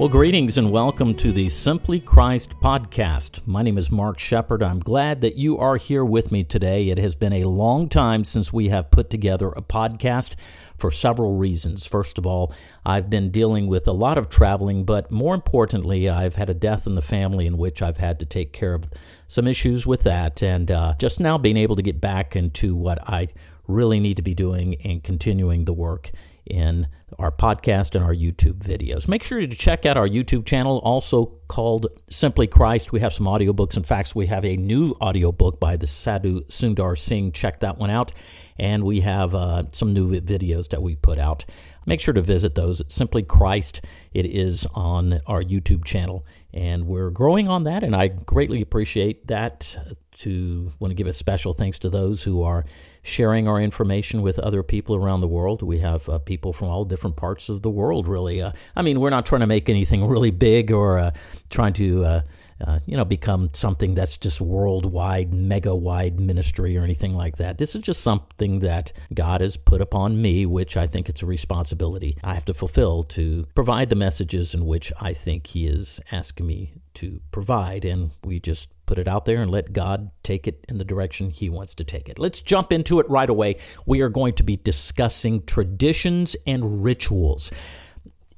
Well, greetings and welcome to the Simply Christ podcast. My name is Mark Shepard. I'm glad that you are here with me today. It has been a long time since we have put together a podcast for several reasons. First of all, I've been dealing with a lot of traveling, but more importantly, I've had a death in the family in which I've had to take care of some issues with that. And uh, just now being able to get back into what I really need to be doing and continuing the work in our podcast and our YouTube videos. Make sure to check out our YouTube channel, also called Simply Christ. We have some audiobooks. In fact, we have a new audiobook by the Sadhu Sundar Singh. Check that one out. And we have uh, some new videos that we've put out. Make sure to visit those Simply Christ. It is on our YouTube channel. And we're growing on that, and I greatly appreciate that. To want to give a special thanks to those who are sharing our information with other people around the world. We have uh, people from all different parts of the world, really. Uh, I mean, we're not trying to make anything really big or uh, trying to. Uh, you know, become something that's just worldwide, mega wide ministry or anything like that. This is just something that God has put upon me, which I think it's a responsibility I have to fulfill to provide the messages in which I think He is asking me to provide. And we just put it out there and let God take it in the direction He wants to take it. Let's jump into it right away. We are going to be discussing traditions and rituals.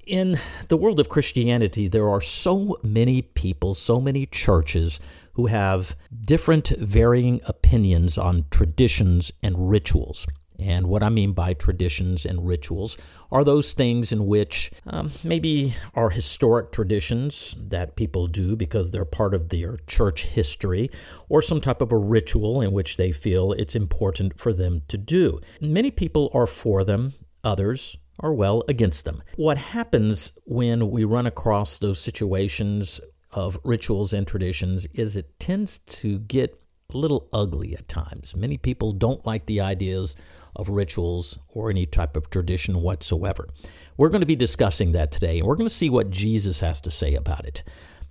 In the world of Christianity, there are so many people, so many churches who have different varying opinions on traditions and rituals. And what I mean by traditions and rituals are those things in which um, maybe are historic traditions that people do because they're part of their church history, or some type of a ritual in which they feel it's important for them to do. Many people are for them, others are well against them. What happens when we run across those situations of rituals and traditions is it tends to get a little ugly at times. Many people don't like the ideas of rituals or any type of tradition whatsoever. We're going to be discussing that today, and we're going to see what Jesus has to say about it.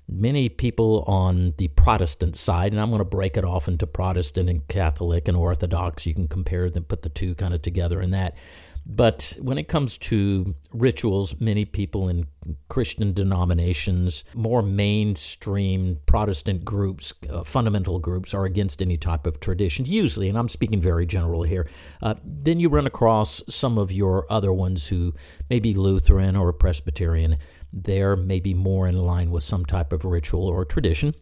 Many people on the Protestant side, and I'm going to break it off into Protestant and Catholic and Orthodox. You can compare them, put the two kind of together in that. But when it comes to rituals, many people in Christian denominations, more mainstream Protestant groups, uh, fundamental groups, are against any type of tradition, usually, and I'm speaking very general here. Uh, then you run across some of your other ones who may be Lutheran or Presbyterian. They're maybe more in line with some type of ritual or tradition.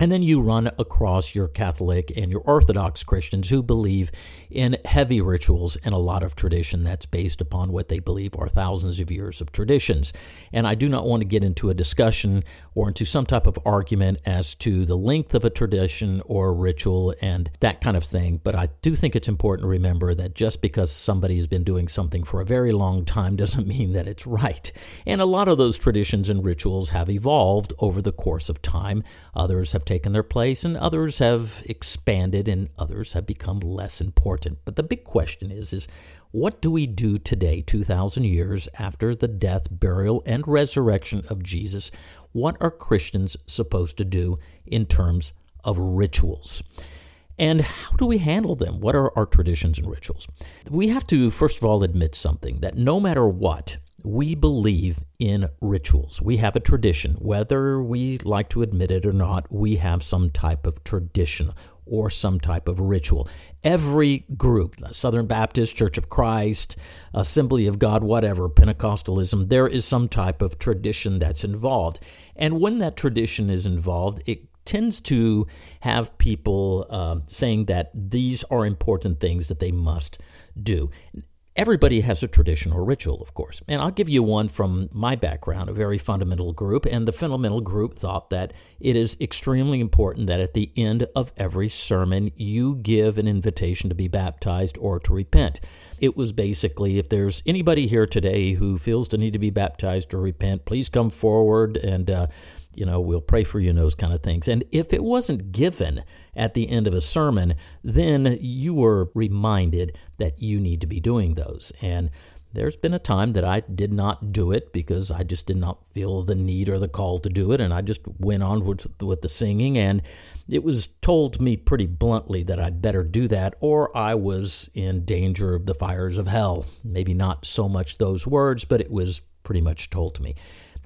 And then you run across your Catholic and your Orthodox Christians who believe in heavy rituals and a lot of tradition that's based upon what they believe are thousands of years of traditions. And I do not want to get into a discussion or into some type of argument as to the length of a tradition or a ritual and that kind of thing. But I do think it's important to remember that just because somebody has been doing something for a very long time doesn't mean that it's right. And a lot of those traditions and rituals have evolved over the course of time. Others have taken their place, and others have expanded, and others have become less important. But the big question is, is what do we do today, 2,000 years after the death, burial, and resurrection of Jesus? What are Christians supposed to do in terms of rituals? And how do we handle them? What are our traditions and rituals? We have to, first of all, admit something that no matter what, we believe in rituals. We have a tradition. Whether we like to admit it or not, we have some type of tradition or some type of ritual. Every group, Southern Baptist, Church of Christ, Assembly of God, whatever, Pentecostalism, there is some type of tradition that's involved. And when that tradition is involved, it tends to have people uh, saying that these are important things that they must do. Everybody has a tradition or ritual, of course. And I'll give you one from my background, a very fundamental group. And the fundamental group thought that it is extremely important that at the end of every sermon, you give an invitation to be baptized or to repent. It was basically if there's anybody here today who feels the need to be baptized or repent, please come forward and uh, you know, we'll pray for you and those kind of things. And if it wasn't given at the end of a sermon, then you were reminded that you need to be doing those. And there's been a time that I did not do it because I just did not feel the need or the call to do it, and I just went on with, with the singing. And it was told to me pretty bluntly that I'd better do that, or I was in danger of the fires of hell. Maybe not so much those words, but it was pretty much told to me.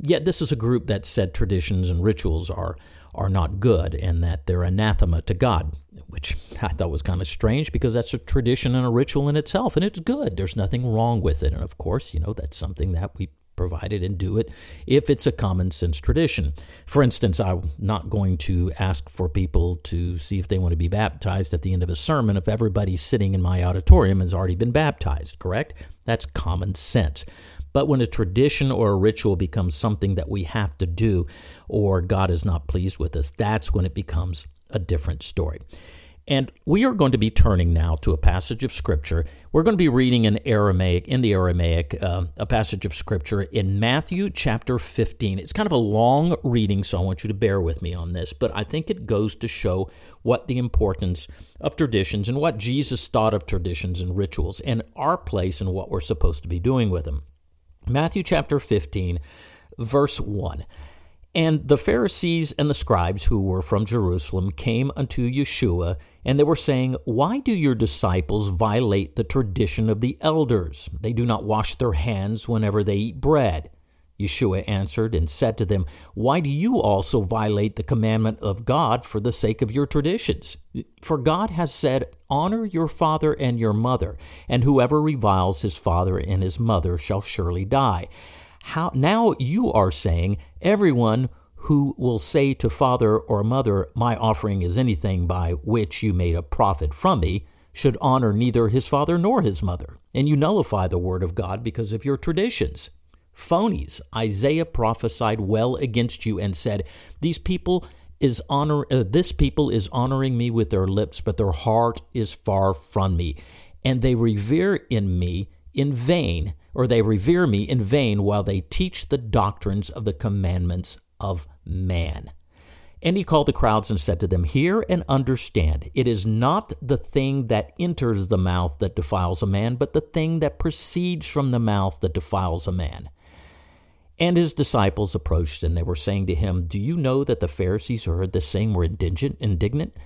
Yet this is a group that said traditions and rituals are are not good and that they're anathema to God, which I thought was kind of strange because that's a tradition and a ritual in itself and it's good. There's nothing wrong with it. And of course, you know, that's something that we provided and do it if it's a common sense tradition. For instance, I'm not going to ask for people to see if they want to be baptized at the end of a sermon if everybody sitting in my auditorium has already been baptized, correct? That's common sense. But when a tradition or a ritual becomes something that we have to do or God is not pleased with us, that's when it becomes a different story. And we are going to be turning now to a passage of Scripture. We're going to be reading in Aramaic, in the Aramaic, uh, a passage of Scripture in Matthew chapter 15. It's kind of a long reading, so I want you to bear with me on this, but I think it goes to show what the importance of traditions and what Jesus thought of traditions and rituals and our place and what we're supposed to be doing with them. Matthew chapter 15, verse 1. And the Pharisees and the scribes who were from Jerusalem came unto Yeshua, and they were saying, Why do your disciples violate the tradition of the elders? They do not wash their hands whenever they eat bread. Yeshua answered and said to them, Why do you also violate the commandment of God for the sake of your traditions? For God has said, Honor your father and your mother, and whoever reviles his father and his mother shall surely die. How, now you are saying, Everyone who will say to father or mother, My offering is anything by which you made a profit from me, should honor neither his father nor his mother. And you nullify the word of God because of your traditions. Phonies, Isaiah prophesied well against you and said, These people is honor uh, this people is honoring me with their lips but their heart is far from me and they revere in me in vain or they revere me in vain while they teach the doctrines of the commandments of man and he called the crowds and said to them, Hear and understand. It is not the thing that enters the mouth that defiles a man, but the thing that proceeds from the mouth that defiles a man. And his disciples approached, and they were saying to him, Do you know that the Pharisees who heard this saying were indignant? indignant?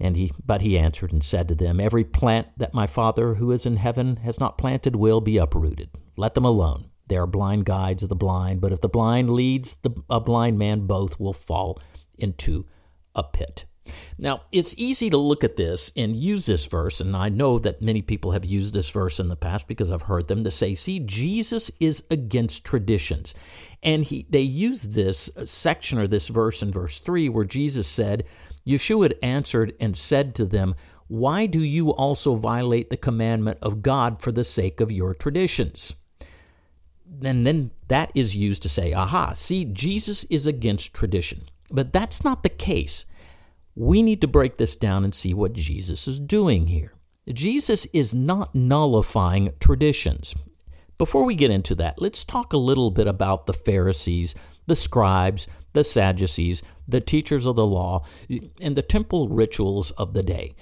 And he, but he answered and said to them, Every plant that my Father who is in heaven has not planted will be uprooted. Let them alone. They are blind guides of the blind, but if the blind leads the, a blind man, both will fall into a pit. Now, it's easy to look at this and use this verse, and I know that many people have used this verse in the past because I've heard them to say, see, Jesus is against traditions. And he, they use this section or this verse in verse 3 where Jesus said, Yeshua answered and said to them, Why do you also violate the commandment of God for the sake of your traditions? And then that is used to say, aha, see, Jesus is against tradition. But that's not the case. We need to break this down and see what Jesus is doing here. Jesus is not nullifying traditions. Before we get into that, let's talk a little bit about the Pharisees, the scribes, the Sadducees, the teachers of the law, and the temple rituals of the day.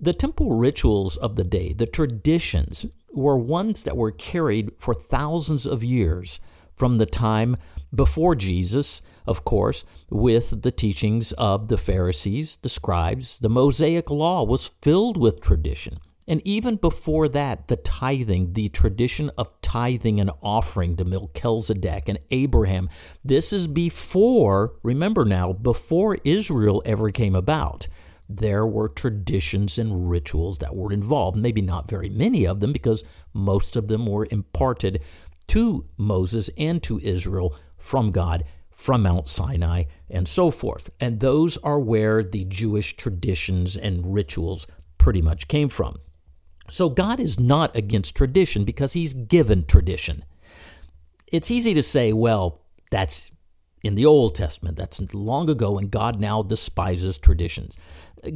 The temple rituals of the day, the traditions, were ones that were carried for thousands of years from the time before Jesus, of course, with the teachings of the Pharisees, the scribes. The Mosaic law was filled with tradition. And even before that, the tithing, the tradition of tithing and offering to Melchizedek and Abraham, this is before, remember now, before Israel ever came about. There were traditions and rituals that were involved. Maybe not very many of them because most of them were imparted to Moses and to Israel from God, from Mount Sinai, and so forth. And those are where the Jewish traditions and rituals pretty much came from. So God is not against tradition because He's given tradition. It's easy to say, well, that's in the Old Testament, that's long ago, and God now despises traditions.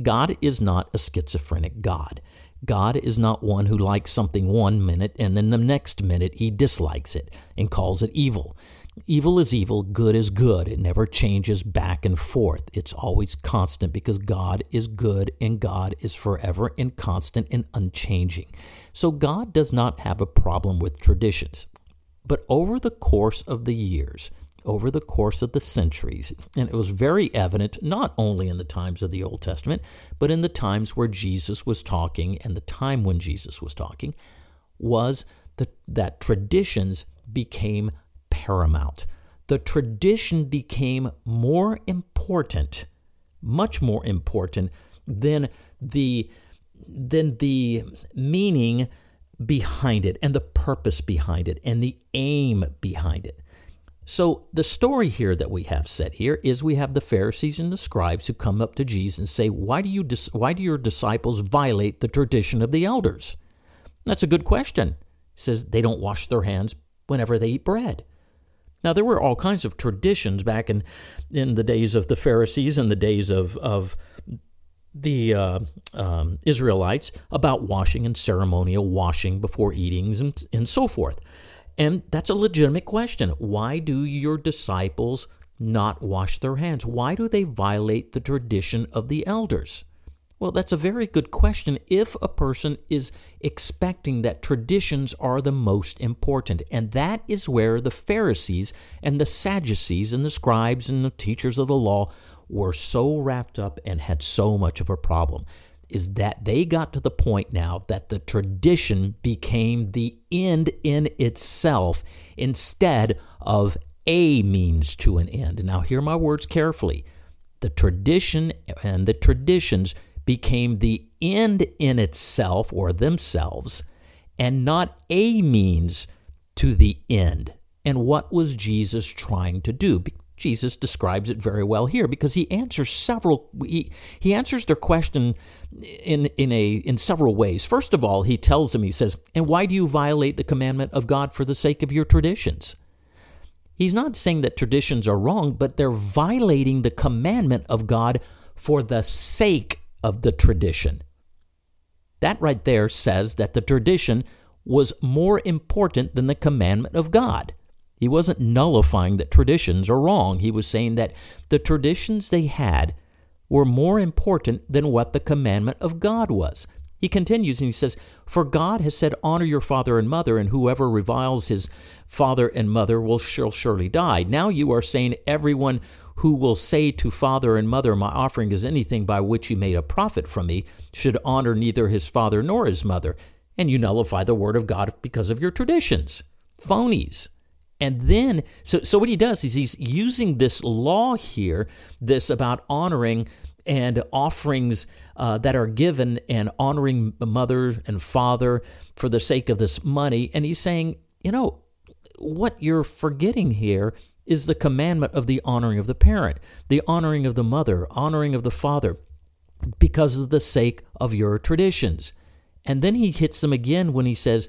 God is not a schizophrenic God. God is not one who likes something one minute and then the next minute he dislikes it and calls it evil. Evil is evil, good is good. It never changes back and forth. It's always constant because God is good and God is forever and constant and unchanging. So God does not have a problem with traditions. But over the course of the years, over the course of the centuries, and it was very evident not only in the times of the Old Testament, but in the times where Jesus was talking and the time when Jesus was talking, was that, that traditions became paramount. the tradition became more important, much more important than the than the meaning behind it and the purpose behind it and the aim behind it. So, the story here that we have set here is we have the Pharisees and the scribes who come up to Jesus and say, Why do, you dis- why do your disciples violate the tradition of the elders? That's a good question. He says they don't wash their hands whenever they eat bread. Now, there were all kinds of traditions back in, in the days of the Pharisees and the days of, of the uh, um, Israelites about washing and ceremonial washing before eatings and, and so forth. And that's a legitimate question. Why do your disciples not wash their hands? Why do they violate the tradition of the elders? Well, that's a very good question if a person is expecting that traditions are the most important. And that is where the Pharisees and the Sadducees and the scribes and the teachers of the law were so wrapped up and had so much of a problem is that they got to the point now that the tradition became the end in itself instead of a means to an end. Now, hear my words carefully. The tradition and the traditions became the end in itself or themselves and not a means to the end. And what was Jesus trying to do? Jesus describes it very well here because he answers several he, he answers their question in in a in several ways. First of all, he tells them he says, "And why do you violate the commandment of God for the sake of your traditions?" He's not saying that traditions are wrong, but they're violating the commandment of God for the sake of the tradition. That right there says that the tradition was more important than the commandment of God. He wasn't nullifying that traditions are wrong. He was saying that the traditions they had were more important than what the commandment of God was. He continues and he says, For God has said, Honor your father and mother, and whoever reviles his father and mother will surely die. Now you are saying, Everyone who will say to father and mother, My offering is anything by which you made a profit from me, should honor neither his father nor his mother. And you nullify the word of God because of your traditions. Phonies. And then, so, so what he does is he's using this law here, this about honoring and offerings uh, that are given and honoring mother and father for the sake of this money. And he's saying, you know, what you're forgetting here is the commandment of the honoring of the parent, the honoring of the mother, honoring of the father, because of the sake of your traditions. And then he hits them again when he says,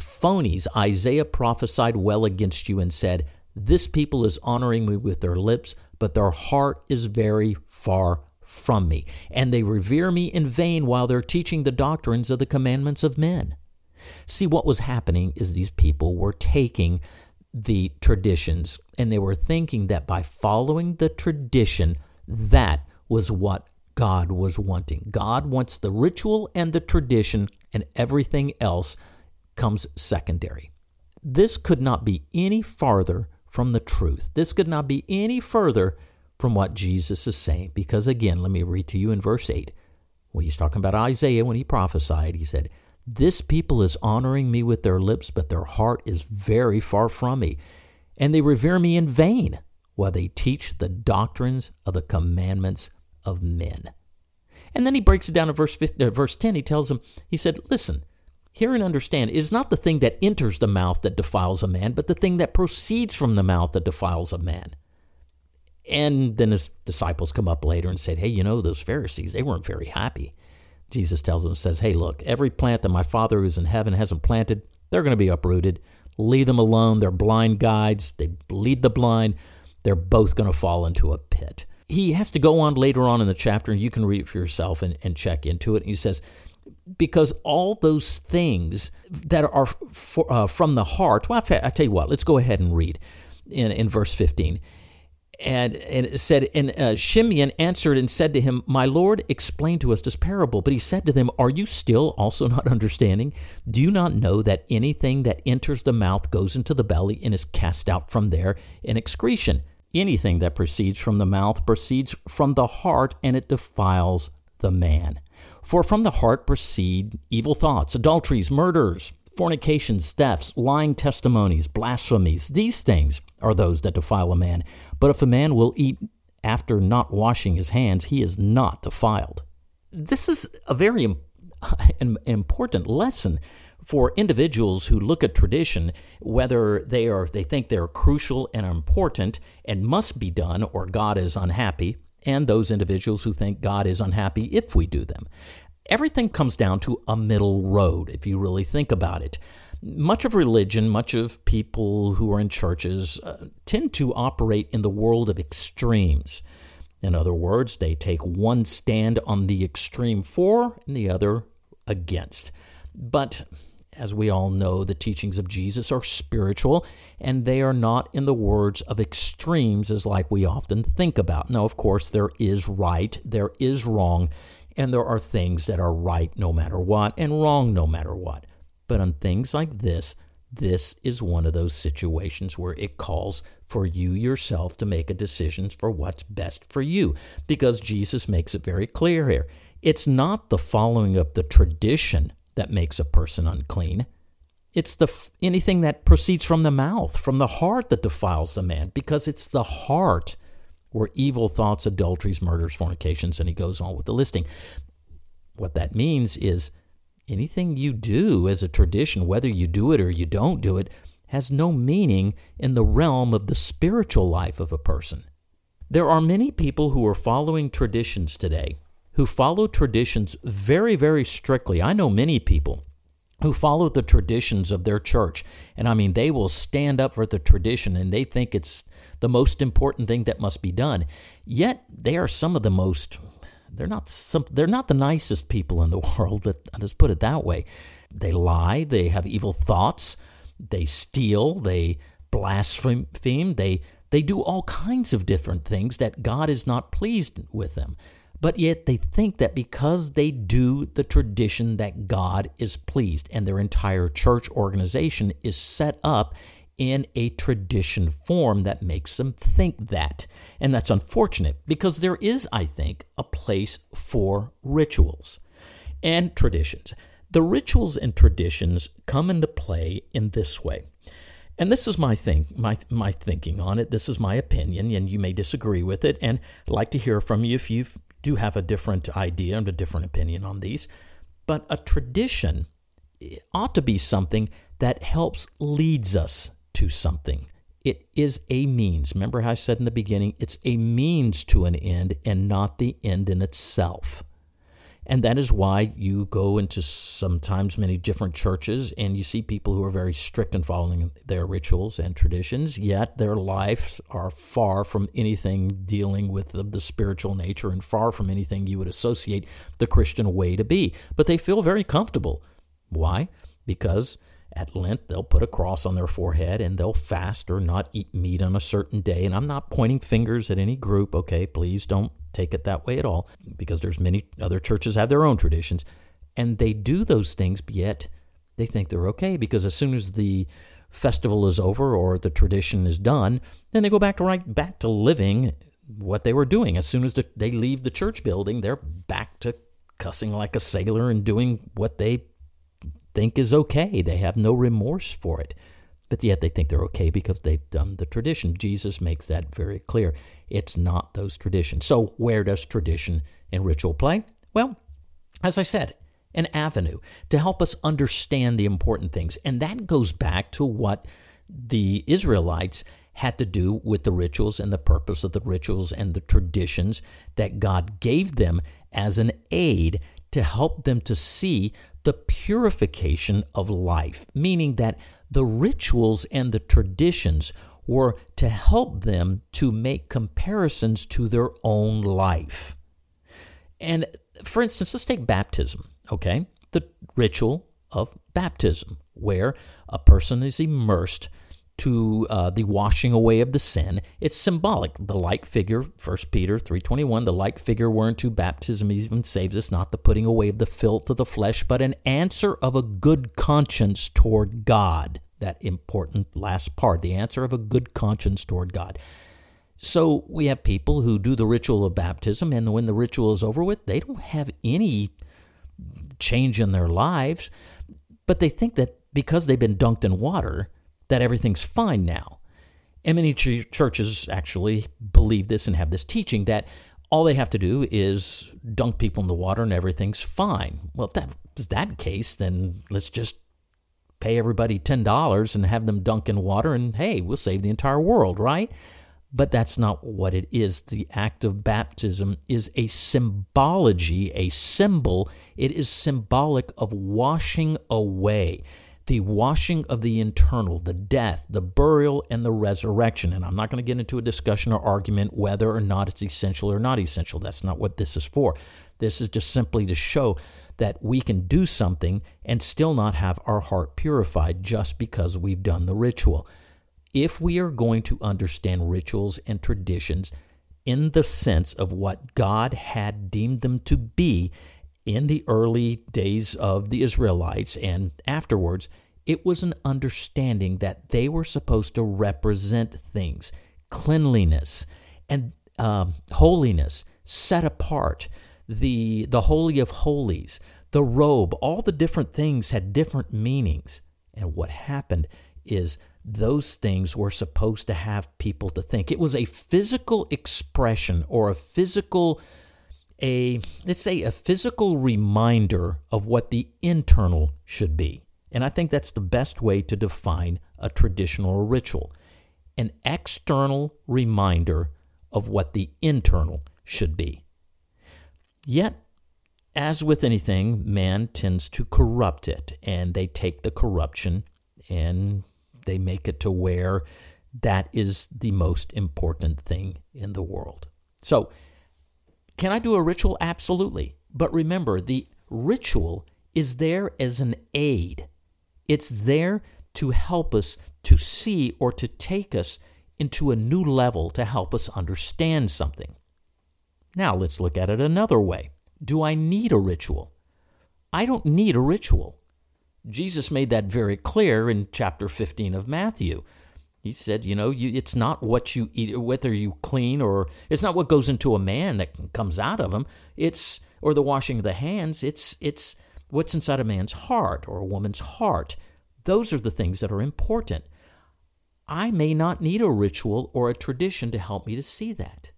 phonies, Isaiah prophesied well against you and said, This people is honoring me with their lips, but their heart is very far from me. And they revere me in vain while they're teaching the doctrines of the commandments of men. See, what was happening is these people were taking the traditions and they were thinking that by following the tradition, that was what God was wanting. God wants the ritual and the tradition, and everything else comes secondary. This could not be any farther from the truth. This could not be any further from what Jesus is saying. Because again, let me read to you in verse 8. When he's talking about Isaiah, when he prophesied, he said, This people is honoring me with their lips, but their heart is very far from me. And they revere me in vain while they teach the doctrines of the commandments of men. And then he breaks it down in verse, 15, uh, verse 10. He tells them, He said, Listen, Hear and understand, it is not the thing that enters the mouth that defiles a man, but the thing that proceeds from the mouth that defiles a man. And then his disciples come up later and said, Hey, you know, those Pharisees, they weren't very happy. Jesus tells them, says, Hey, look, every plant that my Father who's in heaven hasn't planted, they're going to be uprooted. Leave them alone. They're blind guides. They lead the blind. They're both going to fall into a pit. He has to go on later on in the chapter, and you can read it for yourself and, and check into it. And he says, because all those things that are for, uh, from the heart. Well, I tell you what, let's go ahead and read in, in verse 15. And, and said, and uh, Simeon answered and said to him, My Lord, explain to us this parable. But he said to them, Are you still also not understanding? Do you not know that anything that enters the mouth goes into the belly and is cast out from there in excretion? Anything that proceeds from the mouth proceeds from the heart, and it defiles the man. For from the heart proceed evil thoughts, adulteries, murders, fornications, thefts, lying testimonies, blasphemies. These things are those that defile a man. But if a man will eat after not washing his hands, he is not defiled. This is a very important lesson for individuals who look at tradition, whether they are they think they're crucial and important and must be done, or God is unhappy, and those individuals who think God is unhappy if we do them. Everything comes down to a middle road, if you really think about it. Much of religion, much of people who are in churches uh, tend to operate in the world of extremes. In other words, they take one stand on the extreme for and the other against. But as we all know, the teachings of Jesus are spiritual and they are not in the words of extremes as like we often think about. Now, of course, there is right, there is wrong, and there are things that are right no matter what and wrong no matter what. But on things like this, this is one of those situations where it calls for you yourself to make a decision for what's best for you because Jesus makes it very clear here. It's not the following of the tradition that makes a person unclean. It's the anything that proceeds from the mouth, from the heart that defiles the man, because it's the heart where evil thoughts, adulteries, murders, fornications, and he goes on with the listing. What that means is anything you do as a tradition, whether you do it or you don't do it, has no meaning in the realm of the spiritual life of a person. There are many people who are following traditions today who follow traditions very, very strictly. I know many people who follow the traditions of their church. And I mean, they will stand up for the tradition and they think it's the most important thing that must be done. Yet they are some of the most they're not some they're not the nicest people in the world, let's put it that way. They lie, they have evil thoughts, they steal, they blaspheme, they they do all kinds of different things that God is not pleased with them. But yet they think that because they do the tradition that God is pleased, and their entire church organization is set up in a tradition form that makes them think that. And that's unfortunate because there is, I think, a place for rituals and traditions. The rituals and traditions come into play in this way. And this is my thing, my my thinking on it. This is my opinion, and you may disagree with it. And I'd like to hear from you if you've do have a different idea and a different opinion on these, but a tradition ought to be something that helps leads us to something. It is a means. Remember how I said in the beginning, it's a means to an end and not the end in itself. And that is why you go into sometimes many different churches and you see people who are very strict in following their rituals and traditions, yet their lives are far from anything dealing with the, the, spiritual nature and far from anything you would associate the Christian way to be. But they feel very comfortable. Why? Because at Lent, they'll put a cross on their forehead and they'll fast or not eat meat on a certain day. And I'm not pointing fingers at any group, okay? Please don't take it that way at all because there's many other churches have their own traditions and they do those things yet they think they're okay because as soon as the festival is over or the tradition is done then they go back to right back to living what they were doing as soon as the, they leave the church building they're back to cussing like a sailor and doing what they think is okay they have no remorse for it but yet they think they're okay because they've done the tradition. Jesus makes that very clear. It's not those traditions. So, where does tradition and ritual play? Well, as I said, an avenue to help us understand the important things. And that goes back to what the Israelites had to do with the rituals and the purpose of the rituals and the traditions that God gave them as an aid to help them to see the purification of life, meaning that the rituals and the traditions were to help them to make comparisons to their own life. And for instance, let's take baptism, okay? The ritual of baptism, where a person is immersed to uh, the washing away of the sin. It's symbolic. The like figure, 1 Peter 3.21, the like figure whereunto baptism even saves us, not the putting away of the filth of the flesh, but an answer of a good conscience toward God. That important last part, the answer of a good conscience toward God. So we have people who do the ritual of baptism, and when the ritual is over with, they don't have any change in their lives, but they think that because they've been dunked in water that everything's fine now. And many ch- churches actually believe this and have this teaching that all they have to do is dunk people in the water and everything's fine. Well, if that's that case, then let's just pay everybody $10 and have them dunk in water and hey, we'll save the entire world, right? But that's not what it is. The act of baptism is a symbology, a symbol. It is symbolic of washing away the washing of the internal, the death, the burial, and the resurrection. And I'm not going to get into a discussion or argument whether or not it's essential or not essential. That's not what this is for. This is just simply to show that we can do something and still not have our heart purified just because we've done the ritual. If we are going to understand rituals and traditions in the sense of what God had deemed them to be in the early days of the Israelites and afterwards, it was an understanding that they were supposed to represent things, cleanliness and um, holiness, set apart, the the holy of holies, the robe, all the different things had different meanings. And what happened is those things were supposed to have people to think. It was a physical expression or a physical a let's say a physical reminder of what the internal should be. And I think that's the best way to define a traditional ritual. An external reminder of what the internal should be. Yet, as with anything, man tends to corrupt it, and they take the corruption and they make it to where that is the most important thing in the world. So, can I do a ritual? Absolutely. But remember, the ritual is there as an aid, it's there to help us to see or to take us into a new level to help us understand something. Now, let's look at it another way. Do I need a ritual? I don't need a ritual. Jesus made that very clear in chapter 15 of Matthew. He said, you know, you, it's not what you eat, whether you clean or it's not what goes into a man that comes out of him. It's or the washing of the hands. It's it's what's inside a man's heart or a woman's heart. Those are the things that are important. I may not need a ritual or a tradition to help me to see that.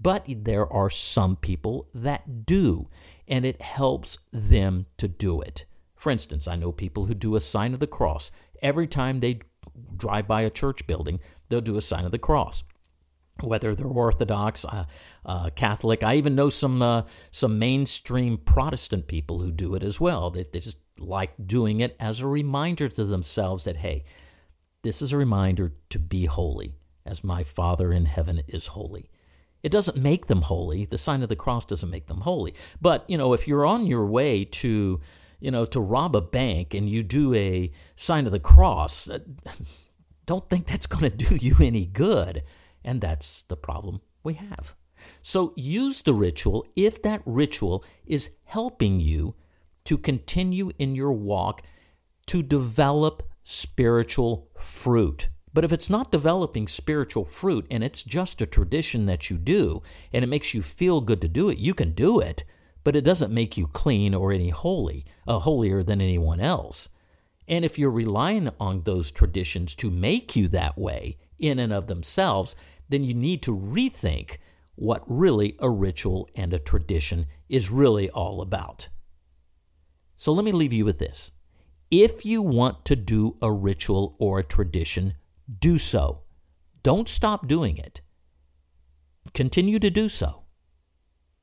But there are some people that do, and it helps them to do it. For instance, I know people who do a sign of the cross every time they drive by a church building, they'll do a sign of the cross. Whether they're Orthodox, uh, uh, Catholic, I even know some uh, some mainstream Protestant people who do it as well. They, they just like doing it as a reminder to themselves that hey, this is a reminder to be holy, as my Father in heaven is holy. It doesn't make them holy. The sign of the cross doesn't make them holy. But you know, if you're on your way to you know, to rob a bank and you do a sign of the cross, uh, don't think that's going to do you any good. And that's the problem we have. So use the ritual if that ritual is helping you to continue in your walk to develop spiritual fruit. But if it's not developing spiritual fruit and it's just a tradition that you do and it makes you feel good to do it, you can do it but it doesn't make you clean or any holy, uh, holier than anyone else. And if you're relying on those traditions to make you that way in and of themselves, then you need to rethink what really a ritual and a tradition is really all about. So let me leave you with this. If you want to do a ritual or a tradition, do so. Don't stop doing it. Continue to do so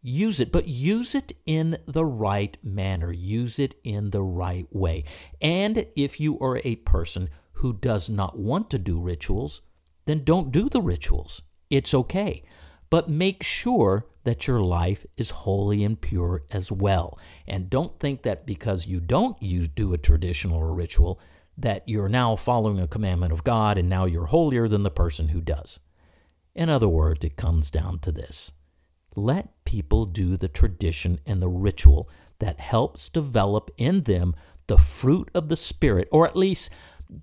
use it, but use it in the right manner. Use it in the right way. And if you are a person who does not want to do rituals, then don't do the rituals. It's okay. But make sure that your life is holy and pure as well. And don't think that because you don't use, do a traditional or ritual, that you're now following a commandment of God and now you're holier than the person who does. In other words, it comes down to this let people do the tradition and the ritual that helps develop in them the fruit of the spirit or at least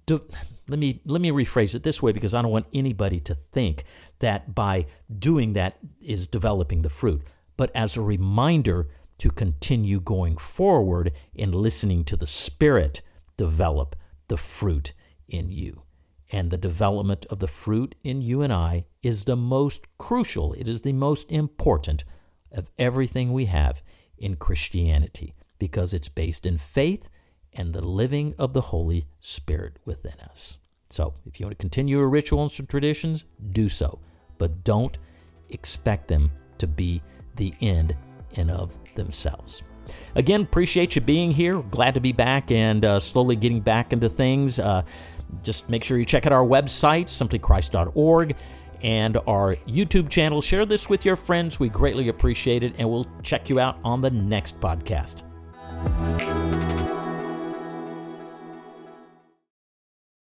let me let me rephrase it this way because I don't want anybody to think that by doing that is developing the fruit but as a reminder to continue going forward in listening to the spirit develop the fruit in you. And the development of the fruit in you and I is the most crucial, it is the most important of everything we have in Christianity because it's based in faith and the living of the Holy Spirit within us. So, if you want to continue your rituals and traditions, do so, but don't expect them to be the end in of themselves. Again, appreciate you being here. Glad to be back and uh, slowly getting back into things. Uh, just make sure you check out our website, simplychrist.org, and our YouTube channel. Share this with your friends. We greatly appreciate it, and we'll check you out on the next podcast.